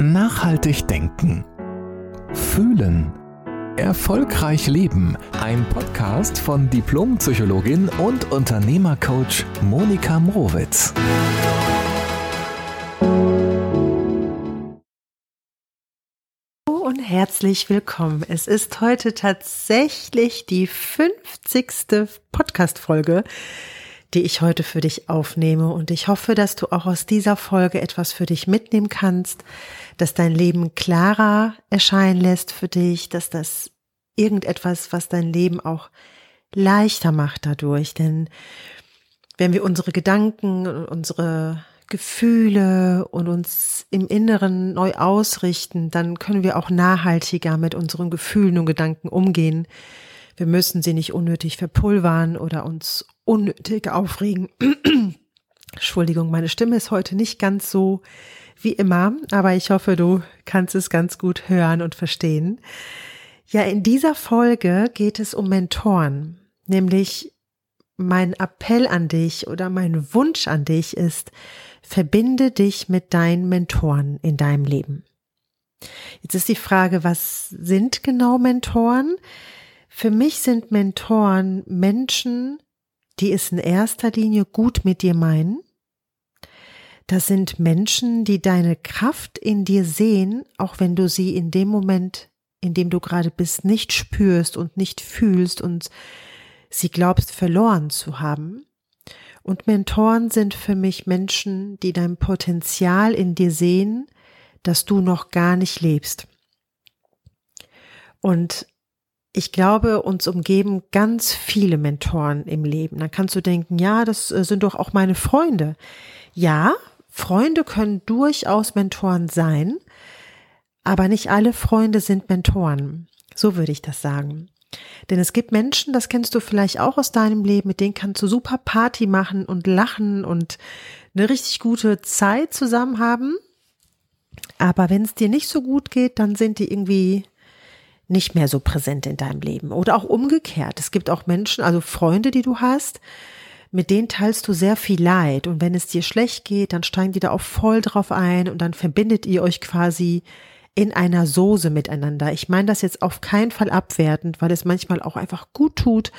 Nachhaltig denken. Fühlen. Erfolgreich leben. Ein Podcast von Diplompsychologin und Unternehmercoach Monika Mrowitz. und herzlich willkommen. Es ist heute tatsächlich die 50. Podcast-Folge die ich heute für dich aufnehme. Und ich hoffe, dass du auch aus dieser Folge etwas für dich mitnehmen kannst, dass dein Leben klarer erscheinen lässt für dich, dass das irgendetwas, was dein Leben auch leichter macht dadurch. Denn wenn wir unsere Gedanken, unsere Gefühle und uns im Inneren neu ausrichten, dann können wir auch nachhaltiger mit unseren Gefühlen und Gedanken umgehen. Wir müssen sie nicht unnötig verpulvern oder uns unnötig aufregen. Entschuldigung, meine Stimme ist heute nicht ganz so wie immer, aber ich hoffe, du kannst es ganz gut hören und verstehen. Ja, in dieser Folge geht es um Mentoren, nämlich mein Appell an dich oder mein Wunsch an dich ist, verbinde dich mit deinen Mentoren in deinem Leben. Jetzt ist die Frage, was sind genau Mentoren? Für mich sind Mentoren Menschen, die es in erster Linie gut mit dir meinen. Das sind Menschen, die deine Kraft in dir sehen, auch wenn du sie in dem Moment, in dem du gerade bist, nicht spürst und nicht fühlst und sie glaubst verloren zu haben. Und Mentoren sind für mich Menschen, die dein Potenzial in dir sehen, das du noch gar nicht lebst. Und ich glaube, uns umgeben ganz viele Mentoren im Leben. Dann kannst du denken, ja, das äh, sind doch auch meine Freunde. Ja, Freunde können durchaus Mentoren sein, aber nicht alle Freunde sind Mentoren. So würde ich das sagen. Denn es gibt Menschen, das kennst du vielleicht auch aus deinem Leben, mit denen kannst du super Party machen und lachen und eine richtig gute Zeit zusammen haben. Aber wenn es dir nicht so gut geht, dann sind die irgendwie nicht mehr so präsent in deinem Leben. Oder auch umgekehrt. Es gibt auch Menschen, also Freunde, die du hast, mit denen teilst du sehr viel Leid. Und wenn es dir schlecht geht, dann steigen die da auch voll drauf ein und dann verbindet ihr euch quasi in einer Soße miteinander. Ich meine das jetzt auf keinen Fall abwertend, weil es manchmal auch einfach gut tut,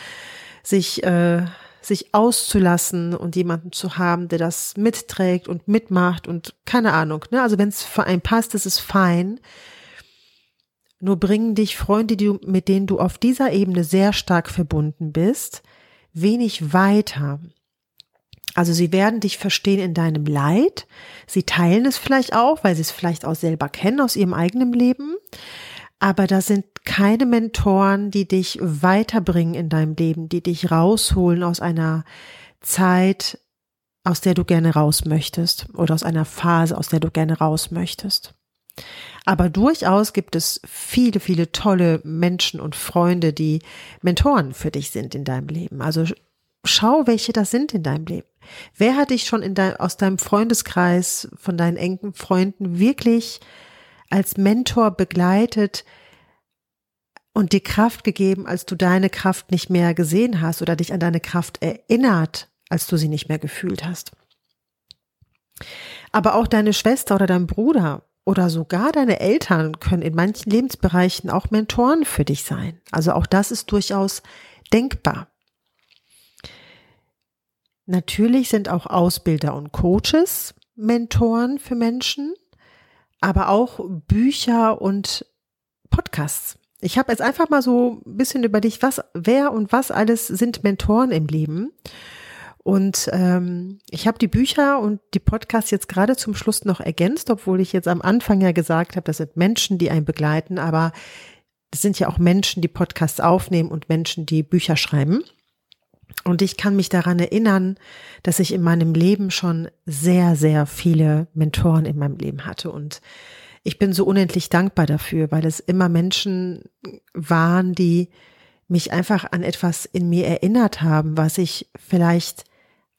sich, äh, sich auszulassen und jemanden zu haben, der das mitträgt und mitmacht und keine Ahnung. Ne? Also wenn es für einen passt, ist es fein. Nur bringen dich Freunde, die, mit denen du auf dieser Ebene sehr stark verbunden bist, wenig weiter. Also sie werden dich verstehen in deinem Leid. Sie teilen es vielleicht auch, weil sie es vielleicht auch selber kennen aus ihrem eigenen Leben. Aber da sind keine Mentoren, die dich weiterbringen in deinem Leben, die dich rausholen aus einer Zeit, aus der du gerne raus möchtest oder aus einer Phase, aus der du gerne raus möchtest. Aber durchaus gibt es viele, viele tolle Menschen und Freunde, die Mentoren für dich sind in deinem Leben. Also schau, welche das sind in deinem Leben. Wer hat dich schon in dein, aus deinem Freundeskreis, von deinen engen Freunden wirklich als Mentor begleitet und dir Kraft gegeben, als du deine Kraft nicht mehr gesehen hast oder dich an deine Kraft erinnert, als du sie nicht mehr gefühlt hast? Aber auch deine Schwester oder dein Bruder oder sogar deine Eltern können in manchen Lebensbereichen auch Mentoren für dich sein. Also auch das ist durchaus denkbar. Natürlich sind auch Ausbilder und Coaches Mentoren für Menschen, aber auch Bücher und Podcasts. Ich habe jetzt einfach mal so ein bisschen über dich, was, wer und was alles sind Mentoren im Leben. Und ähm, ich habe die Bücher und die Podcasts jetzt gerade zum Schluss noch ergänzt, obwohl ich jetzt am Anfang ja gesagt habe, das sind Menschen, die einen begleiten, aber es sind ja auch Menschen, die Podcasts aufnehmen und Menschen, die Bücher schreiben. Und ich kann mich daran erinnern, dass ich in meinem Leben schon sehr, sehr viele Mentoren in meinem Leben hatte. Und ich bin so unendlich dankbar dafür, weil es immer Menschen waren, die mich einfach an etwas in mir erinnert haben, was ich vielleicht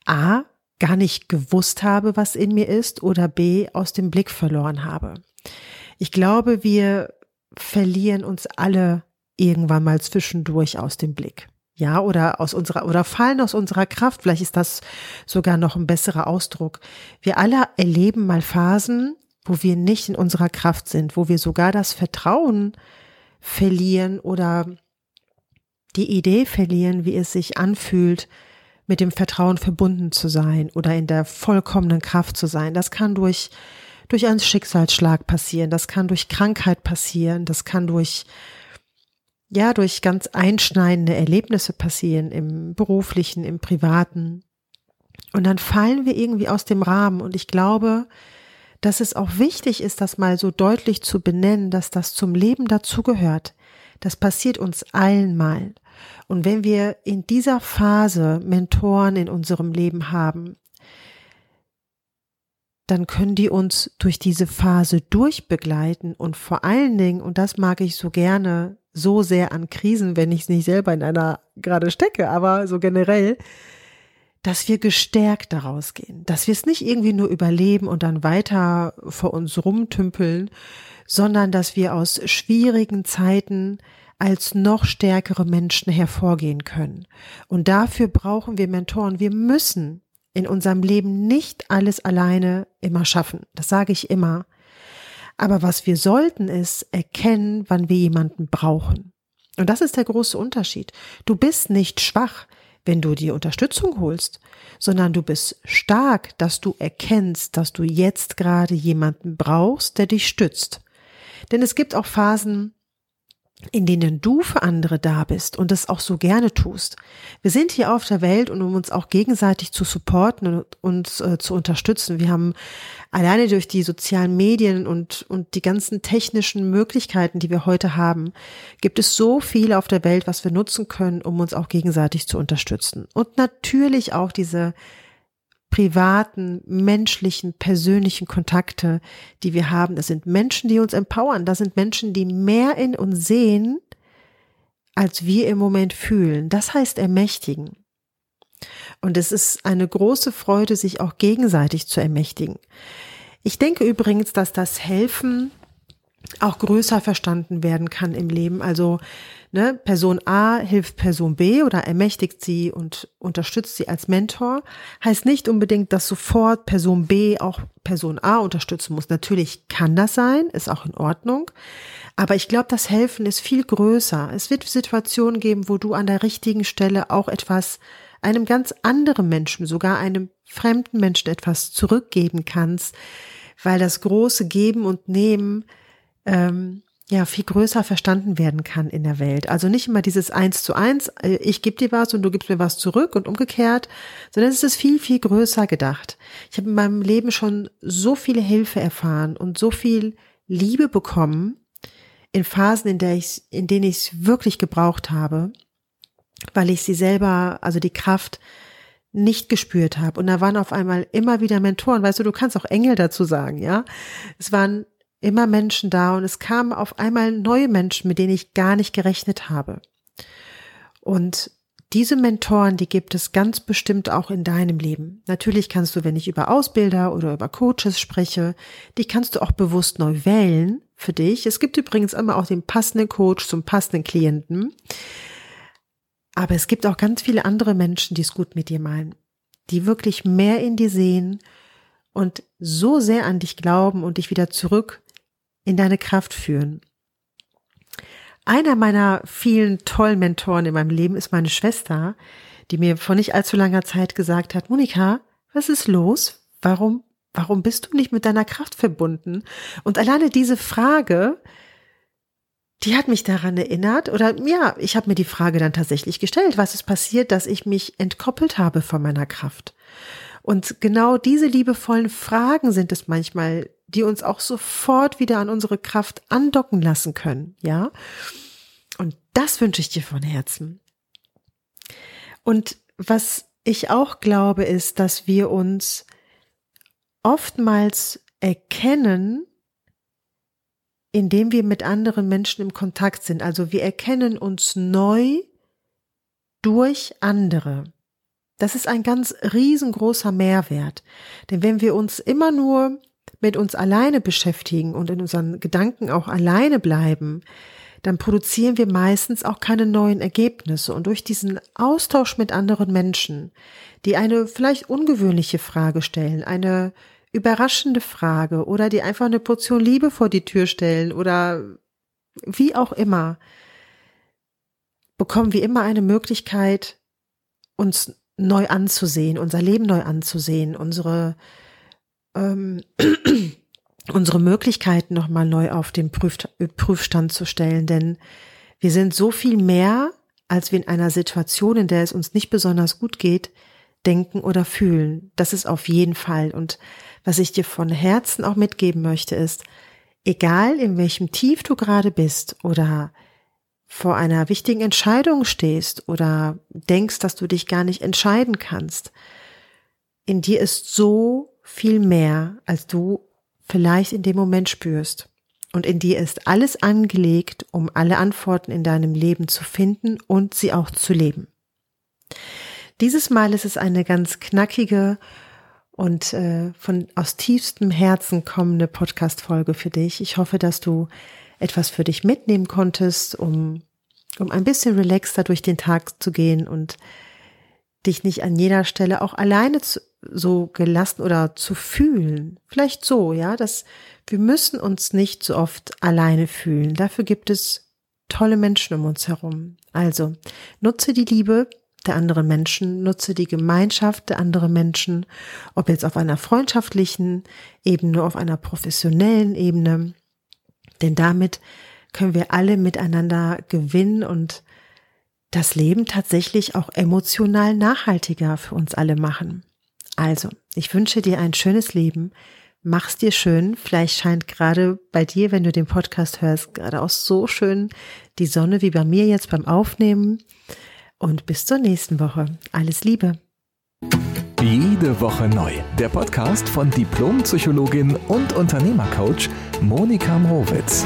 A, gar nicht gewusst habe, was in mir ist, oder B, aus dem Blick verloren habe. Ich glaube, wir verlieren uns alle irgendwann mal zwischendurch aus dem Blick. Ja, oder aus unserer, oder fallen aus unserer Kraft. Vielleicht ist das sogar noch ein besserer Ausdruck. Wir alle erleben mal Phasen, wo wir nicht in unserer Kraft sind, wo wir sogar das Vertrauen verlieren oder die Idee verlieren, wie es sich anfühlt, mit dem Vertrauen verbunden zu sein oder in der vollkommenen Kraft zu sein. Das kann durch, durch einen Schicksalsschlag passieren, das kann durch Krankheit passieren, das kann durch, ja, durch ganz einschneidende Erlebnisse passieren im beruflichen, im privaten. Und dann fallen wir irgendwie aus dem Rahmen. Und ich glaube, dass es auch wichtig ist, das mal so deutlich zu benennen, dass das zum Leben dazugehört. Das passiert uns allen mal. Und wenn wir in dieser Phase Mentoren in unserem Leben haben, dann können die uns durch diese Phase durchbegleiten. Und vor allen Dingen, und das mag ich so gerne, so sehr an Krisen, wenn ich es nicht selber in einer gerade stecke, aber so generell, dass wir gestärkt daraus gehen, dass wir es nicht irgendwie nur überleben und dann weiter vor uns rumtümpeln, sondern dass wir aus schwierigen Zeiten als noch stärkere Menschen hervorgehen können. Und dafür brauchen wir Mentoren. Wir müssen in unserem Leben nicht alles alleine immer schaffen. Das sage ich immer. Aber was wir sollten, ist erkennen, wann wir jemanden brauchen. Und das ist der große Unterschied. Du bist nicht schwach, wenn du die Unterstützung holst, sondern du bist stark, dass du erkennst, dass du jetzt gerade jemanden brauchst, der dich stützt. Denn es gibt auch Phasen, in denen du für andere da bist und das auch so gerne tust. Wir sind hier auf der Welt und um uns auch gegenseitig zu supporten und uns äh, zu unterstützen. Wir haben alleine durch die sozialen Medien und, und die ganzen technischen Möglichkeiten, die wir heute haben, gibt es so viel auf der Welt, was wir nutzen können, um uns auch gegenseitig zu unterstützen. Und natürlich auch diese privaten, menschlichen, persönlichen Kontakte, die wir haben. Das sind Menschen, die uns empowern. Das sind Menschen, die mehr in uns sehen, als wir im Moment fühlen. Das heißt ermächtigen. Und es ist eine große Freude, sich auch gegenseitig zu ermächtigen. Ich denke übrigens, dass das Helfen auch größer verstanden werden kann im Leben. Also ne, Person A hilft Person B oder ermächtigt sie und unterstützt sie als Mentor, heißt nicht unbedingt, dass sofort Person B auch Person A unterstützen muss. Natürlich kann das sein, ist auch in Ordnung. Aber ich glaube, das Helfen ist viel größer. Es wird Situationen geben, wo du an der richtigen Stelle auch etwas einem ganz anderen Menschen, sogar einem fremden Menschen etwas zurückgeben kannst, weil das große Geben und Nehmen ähm, ja viel größer verstanden werden kann in der Welt. Also nicht immer dieses Eins zu eins, äh, ich gebe dir was und du gibst mir was zurück und umgekehrt, sondern es ist viel, viel größer gedacht. Ich habe in meinem Leben schon so viele Hilfe erfahren und so viel Liebe bekommen in Phasen, in, der ich, in denen ich es wirklich gebraucht habe, weil ich sie selber, also die Kraft nicht gespürt habe. Und da waren auf einmal immer wieder Mentoren. Weißt du, du kannst auch Engel dazu sagen, ja. Es waren immer Menschen da und es kamen auf einmal neue Menschen, mit denen ich gar nicht gerechnet habe. Und diese Mentoren, die gibt es ganz bestimmt auch in deinem Leben. Natürlich kannst du, wenn ich über Ausbilder oder über Coaches spreche, die kannst du auch bewusst neu wählen für dich. Es gibt übrigens immer auch den passenden Coach zum passenden Klienten. Aber es gibt auch ganz viele andere Menschen, die es gut mit dir meinen, die wirklich mehr in dir sehen und so sehr an dich glauben und dich wieder zurück in deine Kraft führen. Einer meiner vielen tollen Mentoren in meinem Leben ist meine Schwester, die mir vor nicht allzu langer Zeit gesagt hat, Monika, was ist los? Warum, warum bist du nicht mit deiner Kraft verbunden? Und alleine diese Frage, die hat mich daran erinnert, oder ja, ich habe mir die Frage dann tatsächlich gestellt, was ist passiert, dass ich mich entkoppelt habe von meiner Kraft? Und genau diese liebevollen Fragen sind es manchmal, die uns auch sofort wieder an unsere Kraft andocken lassen können, ja? Und das wünsche ich dir von Herzen. Und was ich auch glaube, ist, dass wir uns oftmals erkennen, indem wir mit anderen Menschen im Kontakt sind. Also wir erkennen uns neu durch andere. Das ist ein ganz riesengroßer Mehrwert. Denn wenn wir uns immer nur mit uns alleine beschäftigen und in unseren Gedanken auch alleine bleiben, dann produzieren wir meistens auch keine neuen Ergebnisse. Und durch diesen Austausch mit anderen Menschen, die eine vielleicht ungewöhnliche Frage stellen, eine überraschende Frage oder dir einfach eine Portion Liebe vor die Tür stellen oder wie auch immer, bekommen wir immer eine Möglichkeit, uns neu anzusehen, unser Leben neu anzusehen, unsere, ähm, unsere Möglichkeiten nochmal neu auf den Prüf Prüfstand zu stellen. Denn wir sind so viel mehr, als wir in einer Situation, in der es uns nicht besonders gut geht, denken oder fühlen. Das ist auf jeden Fall. Und was ich dir von Herzen auch mitgeben möchte, ist, egal in welchem Tief du gerade bist oder vor einer wichtigen Entscheidung stehst oder denkst, dass du dich gar nicht entscheiden kannst, in dir ist so viel mehr, als du vielleicht in dem Moment spürst. Und in dir ist alles angelegt, um alle Antworten in deinem Leben zu finden und sie auch zu leben. Dieses Mal ist es eine ganz knackige und äh, von aus tiefstem Herzen kommende Podcast-Folge für dich. Ich hoffe, dass du etwas für dich mitnehmen konntest, um, um ein bisschen relaxter durch den Tag zu gehen und dich nicht an jeder Stelle auch alleine zu, so gelassen oder zu fühlen. Vielleicht so, ja, dass wir müssen uns nicht so oft alleine fühlen. Dafür gibt es tolle Menschen um uns herum. Also nutze die Liebe der anderen Menschen, nutze die Gemeinschaft der anderen Menschen, ob jetzt auf einer freundschaftlichen Ebene, auf einer professionellen Ebene. Denn damit können wir alle miteinander gewinnen und das Leben tatsächlich auch emotional nachhaltiger für uns alle machen. Also, ich wünsche dir ein schönes Leben. Mach's dir schön. Vielleicht scheint gerade bei dir, wenn du den Podcast hörst, gerade auch so schön die Sonne wie bei mir jetzt beim Aufnehmen. Und bis zur nächsten Woche. Alles Liebe. Jede Woche neu. Der Podcast von Diplompsychologin und Unternehmercoach Monika Mrowitz.